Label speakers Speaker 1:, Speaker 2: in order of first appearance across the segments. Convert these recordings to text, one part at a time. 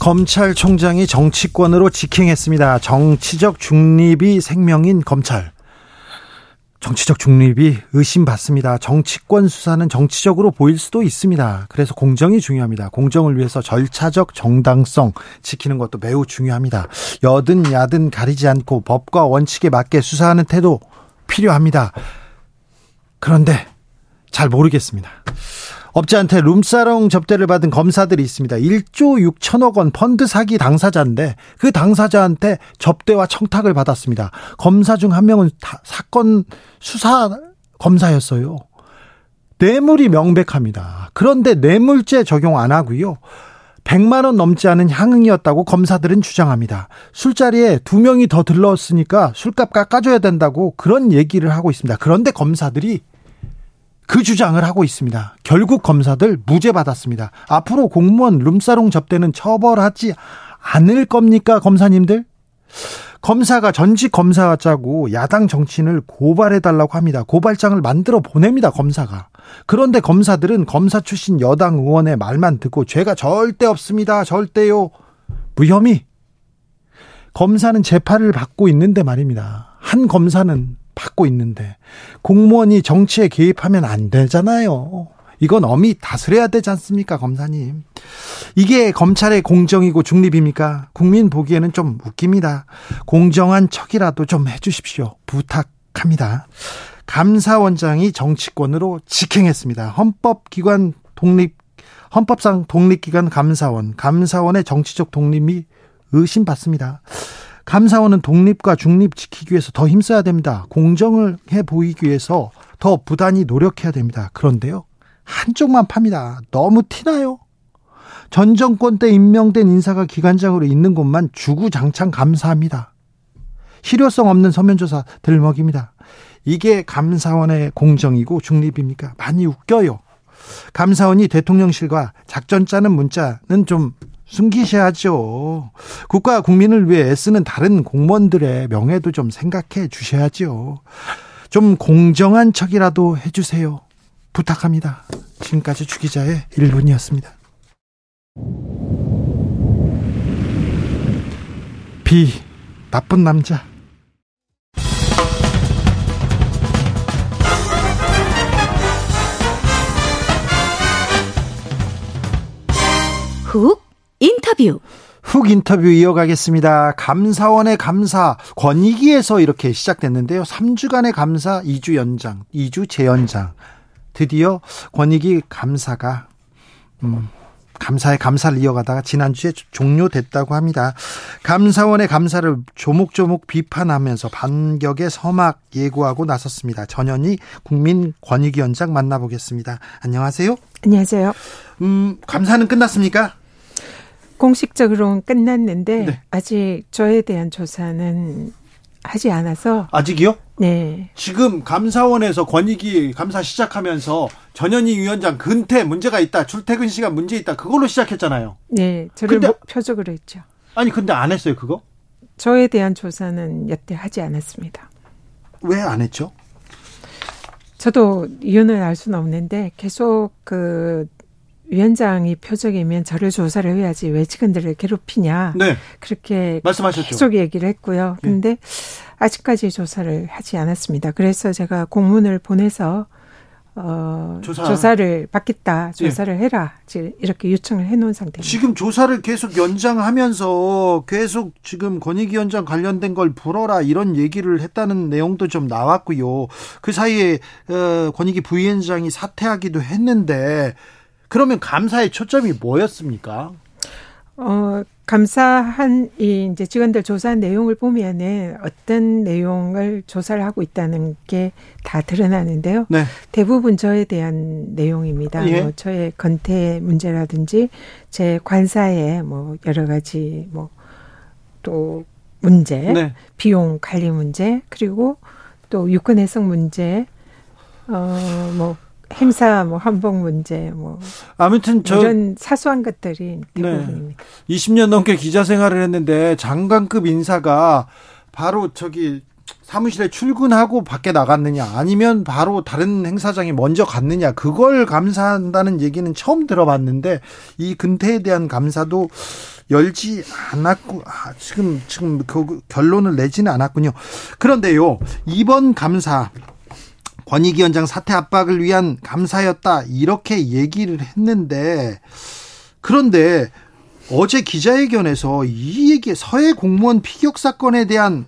Speaker 1: 검찰총장이 정치권으로 직행했습니다. 정치적 중립이 생명인 검찰. 정치적 중립이 의심받습니다. 정치권 수사는 정치적으로 보일 수도 있습니다. 그래서 공정이 중요합니다. 공정을 위해서 절차적 정당성 지키는 것도 매우 중요합니다. 여든 야든 가리지 않고 법과 원칙에 맞게 수사하는 태도 필요합니다. 그런데 잘 모르겠습니다. 업자한테 룸사롱 접대를 받은 검사들이 있습니다. 1조 6천억 원 펀드 사기 당사자인데 그 당사자한테 접대와 청탁을 받았습니다. 검사 중 한 명은 사건 수사 검사였어요. 뇌물이 명백합니다. 그런데 뇌물죄 적용 안 하고요. 100만 원 넘지 않은 향응이었다고 검사들은 주장합니다. 술자리에 두 명이 더 들렀으니까 술값 깎아줘야 된다고 그런 얘기를 하고 있습니다. 그런데 검사들이 그 주장을 하고 있습니다. 결국 검사들 무죄 받았습니다. 앞으로 공무원 룸사롱 접대는 처벌하지 않을 겁니까, 검사님들? 검사가 전직 검사 짜고 야당 정치인을 고발해달라고 합니다. 고발장을 만들어 보냅니다, 검사가. 그런데 검사들은 검사 출신 여당 의원의 말만 듣고 죄가 절대 없습니다. 절대요. 무혐의. 검사는 재판을 받고 있는데 말입니다. 한 검사는 받고 있는데 공무원이 정치에 개입하면 안 되잖아요. 이건 엄히 다스려야 되지 않습니까, 검사님? 이게 검찰의 공정이고 중립입니까? 국민 보기에는 좀 웃깁니다. 공정한 척이라도 좀 해주십시오. 부탁합니다. 감사원장이 정치권으로 직행했습니다. 헌법기관 독립, 헌법상 독립기관 감사원, 감사원의 정치적 독립이 의심받습니다. 감사원은 독립과 중립 지키기 위해서 더 힘써야 됩니다. 공정을 해 보이기 위해서 더 부단히 노력해야 됩니다. 그런데요. 한쪽만 팝니다. 너무 티나요? 전 정권 때 임명된 인사가 기관장으로 있는 곳만 주구장창 감사합니다. 실효성 없는 서면조사 들먹입니다. 이게 감사원의 공정이고 중립입니까? 많이 웃겨요. 감사원이 대통령실과 작전 짜는 문자는 좀 숨기셔야죠. 국가 국민을 위해 애쓰는 다른 공무원들의 명예도 좀 생각해 주셔야죠. 좀 공정한 척이라도 해주세요. 부탁합니다. 지금까지 주기자의 1분이었습니다. 비, 나쁜 남자.
Speaker 2: 훅 인터뷰.
Speaker 1: 훅 인터뷰 이어가겠습니다. 감사원의 감사 권익위에서 이렇게 시작됐는데요. 3주간의 감사 2주 연장, 2주 재연장. 드디어 권익위 감사가 음, 감사의 감사를 이어가다가 지난주에 종료됐다고 합니다. 감사원의 감사를 조목조목 비판하면서 반격의 서막 예고하고 나섰습니다. 전현희 국민권익위원장 만나보겠습니다. 안녕하세요.
Speaker 3: 안녕하세요.
Speaker 1: 음, 감사는 끝났습니까?
Speaker 3: 공식적으로는 끝났는데 네. 아직 저에 대한 조사는 하지 않아서
Speaker 1: 아직이요?
Speaker 3: 네.
Speaker 1: 지금 감사원에서 권익위 감사 시작하면서 전현희 위원장 근태 문제가 있다, 출퇴근 시간 문제 있다, 그걸로 시작했잖아요.
Speaker 3: 네, 저를 근데, 표적으로 했죠.
Speaker 1: 아니 근데 안 했어요 그거?
Speaker 3: 저에 대한 조사는 여태 하지 않았습니다.
Speaker 1: 왜 안 했죠?
Speaker 3: 저도 이유는 알 수는 없는데 계속 그 위원장이 표적이면 저를 조사를 해야지 왜 직원들을 괴롭히냐.
Speaker 1: 네.
Speaker 3: 그렇게
Speaker 1: 말씀하셨죠.
Speaker 3: 계속 얘기를 했고요. 예. 근데 네. 아직까지 조사를 하지 않았습니다. 그래서 제가 공문을 보내서 어, 조사. 조사를 받겠다, 예. 조사를 네. 해라, 이렇게 요청을 해놓은 상태입니다.
Speaker 1: 지금 조사를 계속 연장하면서 계속 지금 권익위원장 관련된 걸 불어라 이런 얘기를 했다는 내용도 좀 나왔고요. 그 사이에 어, 권익위 부위원장이 사퇴하기도 했는데 그러면 감사의 초점이 뭐였습니까?
Speaker 3: 어, 감사한 이 이제 직원들 조사한 내용을 보면은 어떤 내용을 조사를 하고 있다는 게 다 드러나는데요. 네. 대부분 저에 대한 내용입니다. 예. 뭐 저의 건태 문제라든지 제 관사의 뭐 여러 가지 뭐 또 문제, 네. 비용 관리 문제, 그리고 또 유권 해석 문제, 어뭐 행사 뭐 한복 문제 뭐
Speaker 1: 아무튼 저
Speaker 3: 이런 사소한 것들이 대부분입니다.
Speaker 1: 네. 20년 넘게 기자 생활을 했는데 장관급 인사가 바로 저기 사무실에 출근하고 밖에 나갔느냐 아니면 바로 다른 행사장에 먼저 갔느냐 그걸 감사한다는 얘기는 처음 들어봤는데 이 근태에 대한 감사도 열지 않았고 아, 지금 지금 그 결론을 내지는 않았군요. 그런데요 이번 감사 권익위원장 사퇴 압박을 위한 감사였다 이렇게 얘기를 했는데 그런데 어제 기자회견에서 이 얘기 서해 공무원 피격 사건에 대한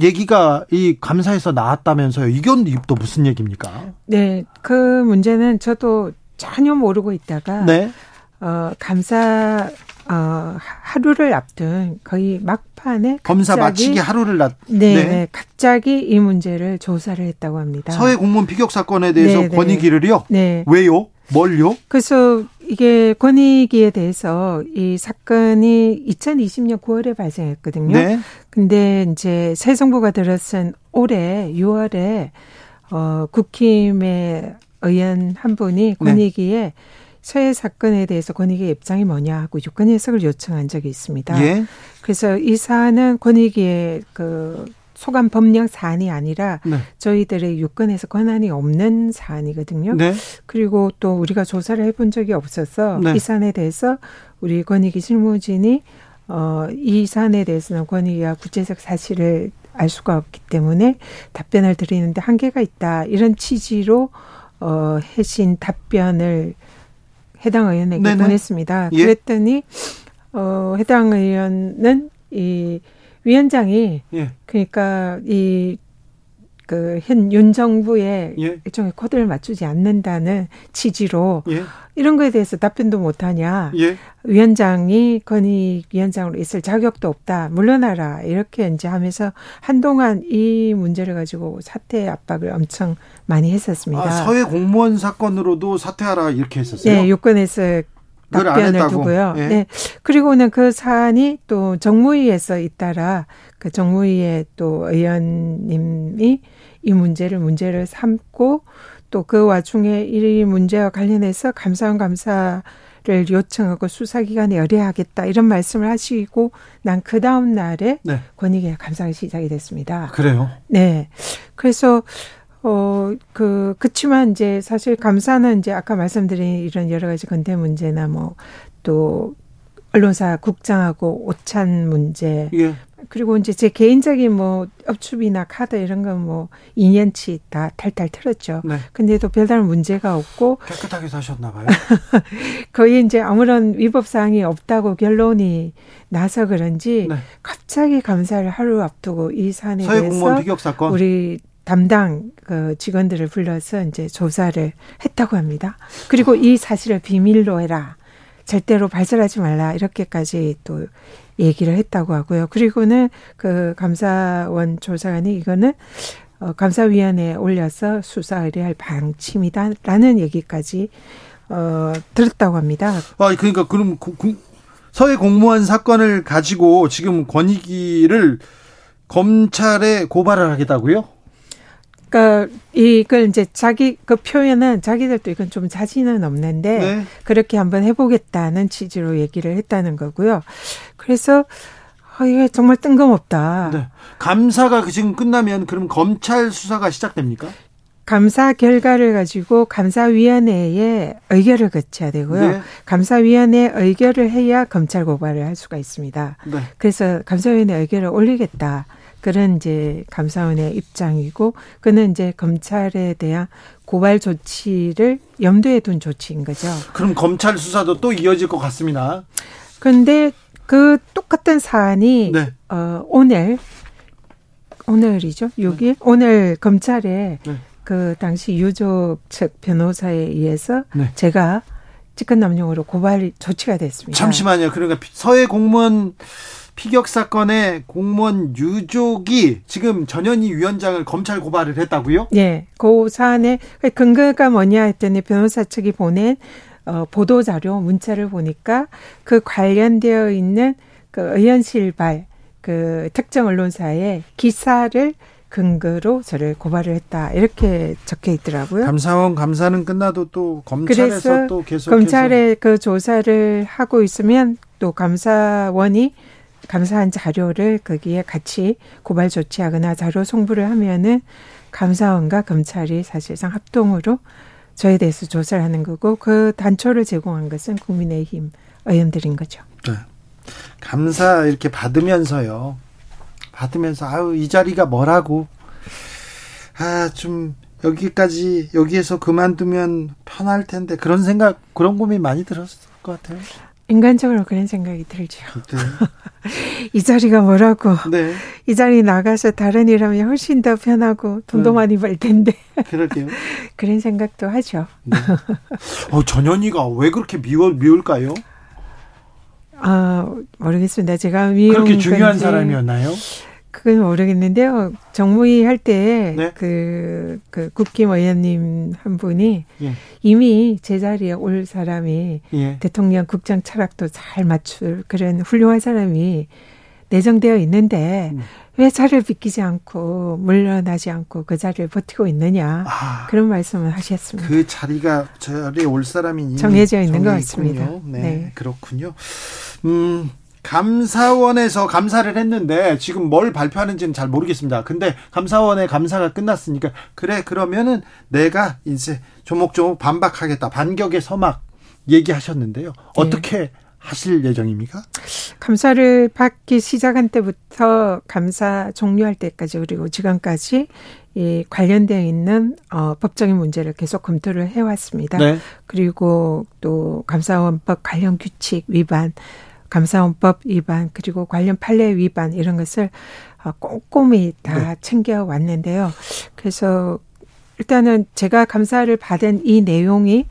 Speaker 1: 얘기가 이 감사에서 나왔다면서요. 이건 또 무슨 얘기입니까?
Speaker 3: 네, 그 문제는 저도 전혀 모르고 있다가 네. 어, 감사 어, 하루를 앞둔 거의 막 판에
Speaker 1: 검사 마치기 하루를 앞
Speaker 3: 네, 네. 네, 갑자기 이 문제를 조사를 했다고 합니다.
Speaker 1: 서해 공무원 피격 사건에 대해서 네, 네. 권익위를요? 네. 왜요? 뭘요?
Speaker 3: 그래서 이게 권익위에 대해서 이 사건이 2020년 9월에 발생했거든요. 네. 근데 이제 새 정부가 들었은 올해 6월에 어 국힘의 의원 한 분이 권익위에 네. 서해 사건에 대해서 권익위 입장이 뭐냐 하고 유권 해석을 요청한 적이 있습니다. 예. 그래서 이 사안은 권익위의 그 소관 법령 사안이 아니라 네. 저희들의 유권에서 권한이 없는 사안이거든요. 네. 그리고 또 우리가 조사를 해본 적이 없어서 네. 이 사안에 대해서 우리 권익위 실무진이 어, 이 사안에 대해서는 권익위와 구체적 사실을 알 수가 없기 때문에 답변을 드리는데 한계가 있다. 이런 취지로 어, 해신 답변을 해당 의원에게 네네. 보냈습니다. 예. 그랬더니 어 해당 의원은 이 위원장이 예. 그러니까 이 그현 윤 정부의 예. 일종의 코드를 맞추지 않는다는 취지로 예. 이런 거에 대해서 답변도 못하냐 예. 위원장이 건의 위원장으로 있을 자격도 없다 물러나라 이렇게 이제 하면서 한동안 이 문제를 가지고 사퇴 압박을 엄청 많이 했었습니다. 아,
Speaker 1: 서해 공무원 사건으로도 사퇴하라 이렇게 했었어요.
Speaker 3: 네, 요건에서 답변을 두고요. 예. 네. 그리고는 그 사안이 또 정무위에서 잇따라 그 정무위의 또 의원님이 이 문제를 문제를 삼고 또 그 와중에 이 문제와 관련해서 감사원 감사를 요청하고 수사기관에 의뢰하겠다 이런 말씀을 하시고 난 그 다음 날에 네. 권익위 감사가 시작이 됐습니다.
Speaker 1: 그래요?
Speaker 3: 네. 그래서 어, 그, 그치만 이제 사실 감사는 이제 아까 말씀드린 이런 여러 가지 건대 문제나 뭐 또 언론사 국장하고 오찬 문제. 예. 그리고 이제 제 개인적인 뭐 업추비나 카드 이런 건 뭐 2년치 다 탈탈 틀었죠. 네. 근데도 별다른 문제가 없고
Speaker 1: 깨끗하게 사셨나 봐요.
Speaker 3: 거의 이제 아무런 위법 사항이 없다고 결론이 나서 그런지 네. 갑자기 감사를 하루 앞두고 이 사안에 대해서 우리 담당 그 직원들을 불러서 이제 조사를 했다고 합니다. 그리고 이 사실을 비밀로 해라. 절대로 발설하지 말라. 이렇게까지 또 얘기를 했다고 하고요. 그리고는 그 감사원 조사관이 이거는 어, 감사위원회에 올려서 수사 의뢰할 방침이다라는 얘기까지 어, 들었다고 합니다.
Speaker 1: 아, 그러니까 그럼 서해 공무원 사건을 가지고 지금 권익위를 검찰에 고발을 하겠다고요?
Speaker 3: 그러니까 이걸 이제 자기 그 표현은 자기들도 이건 좀 자신은 없는데 네. 그렇게 한번 해보겠다는 취지로 얘기를 했다는 거고요. 그래서 아, 이게 정말 뜬금없다. 네.
Speaker 1: 감사가 그 지금 끝나면 그럼 검찰 수사가 시작됩니까?
Speaker 3: 감사 결과를 가지고 감사위원회에 의결을 거쳐야 되고요. 네. 감사위원회 의결을 해야 검찰 고발을 할 수가 있습니다. 네. 그래서 감사위원회 의결을 올리겠다. 그런 이제 감사원의 입장이고 그는 이제 검찰에 대한 고발 조치를 염두에 둔 조치인 거죠.
Speaker 1: 그럼 검찰 수사도 또 이어질 것 같습니다.
Speaker 3: 그런데 그 똑같은 사안이 네. 어 오늘 오늘이죠. 6일 네. 오늘 검찰에 네. 그 당시 유족 측 변호사에 의해서 네. 제가 직권남용으로 고발 조치가 됐습니다.
Speaker 1: 잠시만요. 그러니까 서해 공무원 피격 사건의 공무원 유족이 지금 전현희 위원장을 검찰 고발을 했다고요?
Speaker 3: 네. 그 사안의 근거가 뭐냐 했더니 변호사 측이 보낸 어, 보도 자료 문자를 보니까 그 관련되어 있는 그 의원실발 그 특정 언론사의 기사를 근거로 저를 고발을 했다 이렇게 적혀 있더라고요.
Speaker 1: 감사원 감사는 끝나도 또 검찰에서 또 계속
Speaker 3: 검찰에 그 조사를 하고 있으면 또 감사원이 감사한 자료를 거기에 같이 고발 조치하거나 자료 송부를 하면은 감사원과 검찰이 사실상 합동으로 저에 대해서 조사를 하는 거고 그 단초를 제공한 것은 국민의힘 의원들인 거죠. 네.
Speaker 1: 감사 이렇게 받으면서요. 받으면서 아유 이 자리가 뭐라고 아 좀 여기까지 여기에서 그만두면 편할 텐데 그런 생각 그런 고민 많이 들었을 것 같아요.
Speaker 3: 인간적으로 그런 생각이 들죠. 네. 이 자리가 뭐라고. 네. 이 자리 나가서 다른 일 하면 훨씬 더 편하고 돈도 네. 많이 벌 텐데.
Speaker 1: 그러게요.
Speaker 3: 그런 생각도 하죠. 네.
Speaker 1: 어, 전현희가 왜 그렇게 미워, 미울까요?
Speaker 3: 아, 모르겠습니다. 제가 미운
Speaker 1: 그렇게 중요한 건지. 사람이었나요?
Speaker 3: 그건 모르겠는데요. 정무위 할 때, 네? 그, 그 국힘 의원님 한 분이 예. 이미 제자리에 올 사람이 예. 대통령 국정 철학도 잘 맞출 그런 훌륭한 사람이 내정되어 있는데 음. 왜 자리를 비키지 않고 물러나지 않고 그 자리를 버티고 있느냐 아, 그런 말씀을 하셨습니다.
Speaker 1: 그 자리가 자리에 올 사람이
Speaker 3: 정해져 있는 것 같습니다.
Speaker 1: 네, 네, 그렇군요. 음. 감사원에서 감사를 했는데 지금 뭘 발표하는지는 잘 모르겠습니다. 근데 감사원의 감사가 끝났으니까 그래 그러면은 내가 이제 조목조목 반박하겠다. 반격의 서막 얘기하셨는데요. 네. 어떻게 네. 하실 예정입니까?
Speaker 3: 감사를 받기 시작한 때부터 감사 종료할 때까지 그리고 지금까지 이 관련되어 있는 어 법적인 문제를 계속 검토를 해왔습니다. 네. 그리고 또 감사원법 관련 규칙 위반 감사원법 위반 그리고 관련 판례 위반 이런 것을 어, 꼼꼼히 다 네. 챙겨 왔는데요. 그래서 일단은 제가 감사를 받은 이 내용이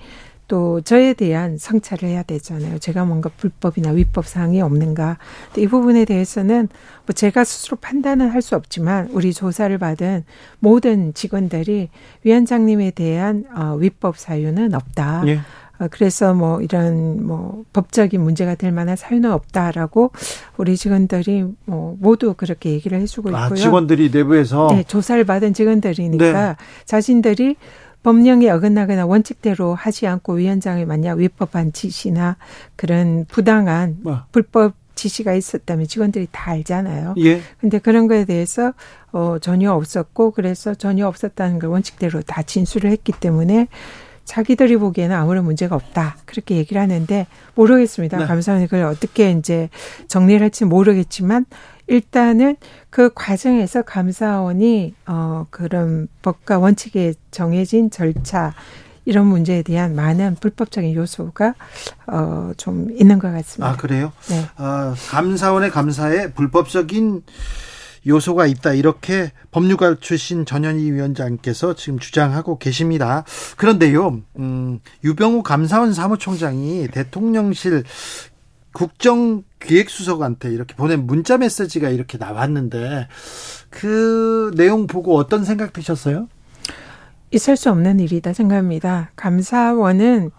Speaker 3: 또 저에 대한 성찰을 해야 되잖아요. 제가 뭔가 불법이나 위법 사항이 없는가. 이 부분에 대해서는 뭐 제가 스스로 판단은 할 수 없지만 우리 조사를 받은 모든 직원들이 위원장님에 대한 어, 위법 사유는 없다. 예. 어, 그래서 뭐 이런 뭐 법적인 문제가 될 만한 사유는 없다라고 우리 직원들이 뭐 모두 그렇게 얘기를 해주고 아, 있고요.
Speaker 1: 아, 직원들이 내부에서
Speaker 3: 네, 조사를 받은 직원들이니까 네. 자신들이 법령에 어긋나거나 원칙대로 하지 않고 위원장이 만약 위법한 지시나 그런 부당한 뭐. 불법 지시가 있었다면 직원들이 다 알잖아요. 예. 근데 그런 거에 대해서 어 전혀 없었고 그래서 전혀 없었다는 걸 원칙대로 다 진술을 했기 때문에 자기들이 보기에는 아무런 문제가 없다. 그렇게 얘기를 하는데 모르겠습니다. 네. 감사원이 그걸 어떻게 이제 정리를 할지 모르겠지만 일단은 그 과정에서 감사원이 어 그런 법과 원칙에 정해진 절차 이런 문제에 대한 많은 불법적인 요소가 어좀 있는 것 같습니다.
Speaker 1: 아 그래요? 네. 아, 감사원의 감사에 불법적인 요소가 있다 이렇게 법률가 출신 전현희 위원장께서 지금 주장하고 계십니다. 그런데요, 음, 유병우 감사원 사무총장이 대통령실 국정기획수석한테 이렇게 보낸 문자 메시지가 이렇게 나왔는데 그 내용 보고 어떤 생각 드셨어요?
Speaker 3: 있을 수 없는 일이다 생각합니다. 감사원은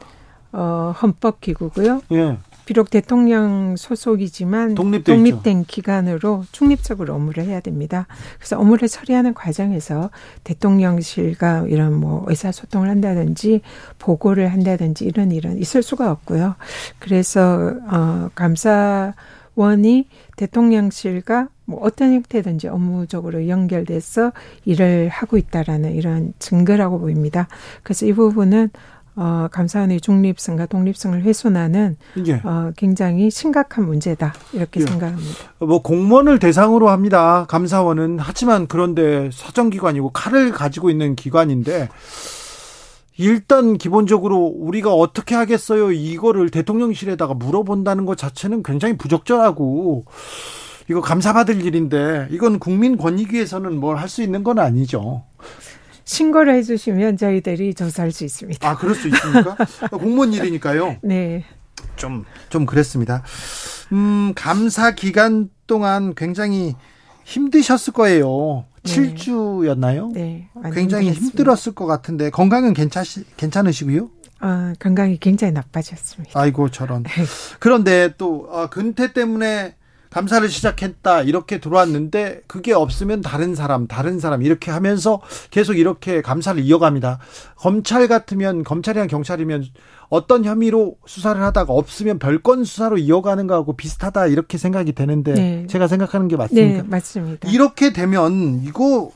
Speaker 3: 어, 헌법 기구고요. 예. 비록 대통령 소속이지만 독립된 기관으로 중립적으로 업무를 해야 됩니다. 그래서 업무를 처리하는 과정에서 대통령실과 이런 뭐 의사소통을 한다든지 보고를 한다든지 이런 일은 있을 수가 없고요. 그래서 어 감사원이 대통령실과 뭐 어떤 형태든지 업무적으로 연결돼서 일을 하고 있다라는 이런 증거라고 보입니다. 그래서 이 부분은 어, 감사원의 중립성과 독립성을 훼손하는 예. 어, 굉장히 심각한 문제다 이렇게 예. 생각합니다.
Speaker 1: 뭐 공무원을 대상으로 합니다. 감사원은 하지만 그런데 사정기관이고 칼을 가지고 있는 기관인데 일단 기본적으로 우리가 어떻게 하겠어요? 이거를 대통령실에다가 물어본다는 것 자체는 굉장히 부적절하고 이거 감사받을 일인데 이건 국민 권익위에서는 뭘 할 수 있는 건 아니죠.
Speaker 3: 신고를 해주시면 저희들이 조사할 수 있습니다.
Speaker 1: 아, 그럴 수 있습니까? 공무원 일이니까요.
Speaker 3: 네.
Speaker 1: 좀, 좀 그랬습니다. 음, 감사 기간 동안 굉장히 힘드셨을 거예요. 네. 7주였나요? 네. 굉장히 힘들었습니다. 힘들었을 것 같은데 건강은 괜찮시, 괜찮으시고요?
Speaker 3: 어, 건강이 굉장히 나빠졌습니다.
Speaker 1: 아이고 저런. 네. 그런데 또 어, 근태 때문에 감사를 시작했다 이렇게 들어왔는데 그게 없으면 다른 사람 다른 사람 이렇게 하면서 계속 이렇게 감사를 이어갑니다. 검찰 같으면 검찰이랑 경찰이면 어떤 혐의로 수사를 하다가 없으면 별건 수사로 이어가는 거하고 비슷하다 이렇게 생각이 되는데 네. 제가 생각하는 게 맞습니까?
Speaker 3: 네, 맞습니다.
Speaker 1: 이렇게 되면 이거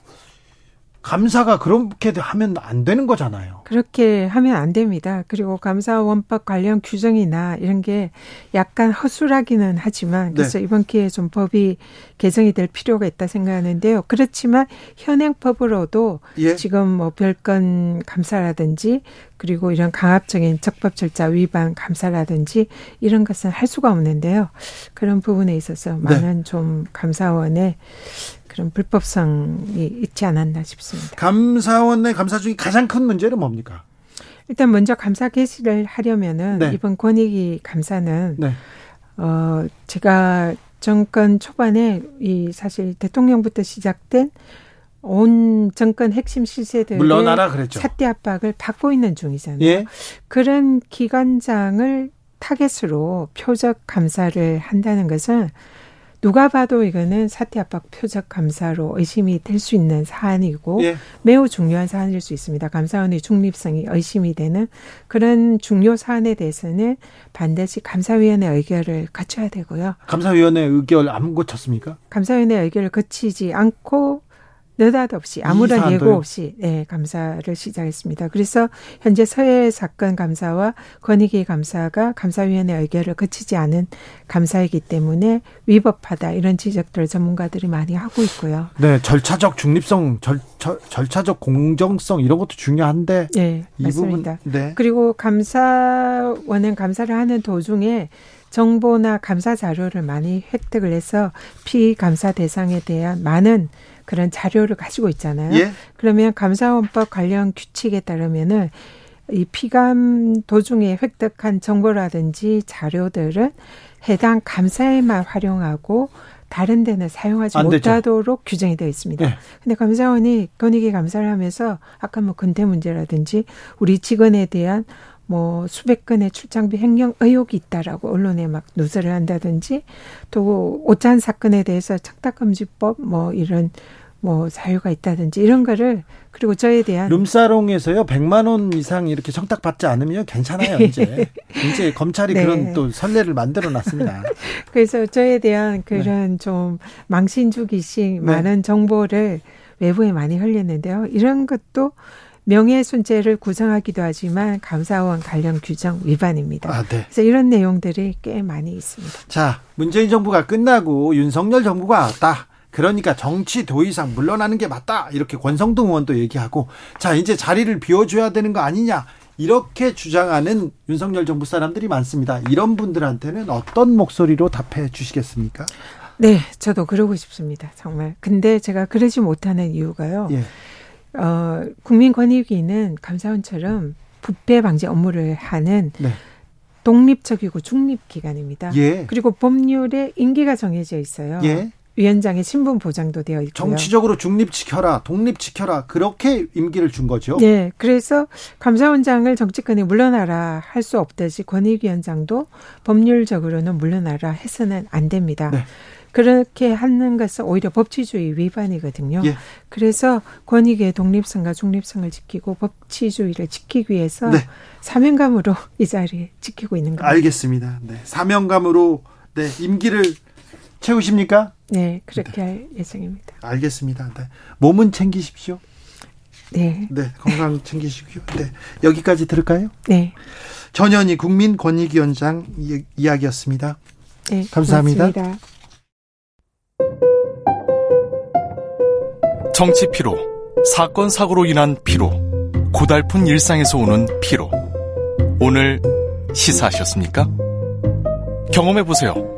Speaker 1: 감사가 그렇게 하면 안 되는 거잖아요.
Speaker 3: 그렇게 하면 안 됩니다. 그리고 감사 원법 관련 규정이나 이런 게 약간 허술하기는 하지만 네. 그래서 네. 이번 기회에 좀 법이 개정이 될 필요가 있다 생각하는데요. 그렇지만 현행법으로도 예. 지금 뭐 별건 감사라든지 그리고 이런 강압적인 적법 절차 위반 감사라든지 이런 것은 할 수가 없는데요. 그런 부분에 있어서 네. 많은 네. 좀 감사원의 그런 불법성이 있지 않았나 싶습니다.
Speaker 1: 감사원의 감사 중에 가장 큰 문제는 뭡니까?
Speaker 3: 일단 먼저 감사 개시를 하려면은 네. 이번 권익위 감사는 네. 어 제가 정권 초반에 이 사실 대통령부터 시작된 온 정권 핵심 실세들의 물러나라 그랬죠. 사태 압박을 받고 있는 중이잖아요. 예. 그런 기관장을 타겟으로 표적 감사를 한다는 것은 누가 봐도 이거는 사태 압박 표적 감사로 의심이 될 수 있는 사안이고 예. 매우 중요한 사안일 수 있습니다. 감사원의 중립성이 의심이 되는 그런 중요 사안에 대해서는 반드시 감사위원회 의결을 거쳐야 되고요.
Speaker 1: 감사위원회 의결 안 거쳤습니까?
Speaker 3: 감사위원회 의결을 거치지 않고 느닷없이 아무런 예고 없이 네, 감사를 시작했습니다. 그래서 현재 서해 사건 감사와 권익위 감사가 감사위원회 의결을 거치지 않은 감사이기 때문에 위법하다 이런 지적들을 전문가들이 많이 하고 있고요.
Speaker 1: 네, 절차적 중립성, 절, 절 절 차적 공정성 이런 것도 중요한데
Speaker 3: 네, 맞습니다. 부분, 네. 그리고 감사원은 감사를 하는 도중에 정보나 감사 자료를 많이 획득을 해서 피감사 대상에 대한 많은 그런 자료를 가지고 있잖아요. 예? 그러면 감사원법 관련 규칙에 따르면은 이 피감 도중에 획득한 정보라든지 자료들은 해당 감사에만 활용하고 다른 데는 사용하지 못하도록 규정이 되어 있습니다. 네. 근데 감사원이 권익위 감사를 하면서 아까 뭐 근태 문제라든지 우리 직원에 대한 뭐 수백 건의 출장비 횡령 의혹이 있다라고 언론에 막 누설을 한다든지 또 오찬 사건에 대해서 청탁금지법 뭐 이런 뭐 사유가 있다든지 이런 거를 그리고 저에 대한
Speaker 1: 룸사롱에서요 100만 원 이상 이렇게 청탁 받지 않으면 괜찮아요 이제 이제 검찰이 네. 그런 또 선례를 만들어 놨습니다.
Speaker 3: 그래서 저에 대한 그런 네. 좀 망신 주기식 네. 많은 정보를 외부에 많이 흘렸는데요. 이런 것도 명예훼손죄를 구성하기도 하지만 감사원 관련 규정 위반입니다. 아, 네. 그래서 이런 내용들이 꽤 많이 있습니다.
Speaker 1: 자, 문재인 정부가 끝나고 윤석열 정부가 왔다. 그러니까 정치 도의상 물러나는 게 맞다. 이렇게 권성동 의원도 얘기하고 자, 이제 자리를 비워줘야 되는 거 아니냐. 이렇게 주장하는 윤석열 정부 사람들이 많습니다. 이런 분들한테는 어떤 목소리로 답해 주시겠습니까?
Speaker 3: 네, 저도 그러고 싶습니다. 정말. 근데 제가 그러지 못하는 이유가요. 예. 어, 국민권익위는 감사원처럼 부패 방지 업무를 하는 네. 독립적이고 중립 기관입니다. 예. 그리고 법률에 임기가 정해져 있어요. 예. 위원장의 신분 보장도 되어 있고요.
Speaker 1: 정치적으로 중립 지켜라, 독립 지켜라 그렇게 임기를 준 거죠.
Speaker 3: 네, 그래서 감사원장을 정치권에 물러나라 할 수 없듯이 권익위원장도 법률적으로는 물러나라 해서는 안 됩니다. 네. 그렇게 하는 것은 오히려 법치주의 위반이거든요. 예. 그래서 권익의 독립성과 중립성을 지키고 법치주의를 지키기 위해서 네. 사명감으로 이 자리에 지키고 있는 겁니다.
Speaker 1: 알겠습니다. 네. 사명감으로 네, 임기를 채우십니까?
Speaker 3: 네, 그렇게 네. 할 예정입니다.
Speaker 1: 알겠습니다. 네. 몸은 챙기십시오.
Speaker 3: 네.
Speaker 1: 네, 건강 챙기시고요. 네. 여기까지 들을까요?
Speaker 3: 네.
Speaker 1: 전현희 국민권익위원장 이야기였습니다. 네, 감사합니다. 고맙습니다.
Speaker 2: 정치 피로, 사건 사고로 인한 피로, 고달픈 일상에서 오는 피로. 오늘 시사하셨습니까? 경험해 보세요.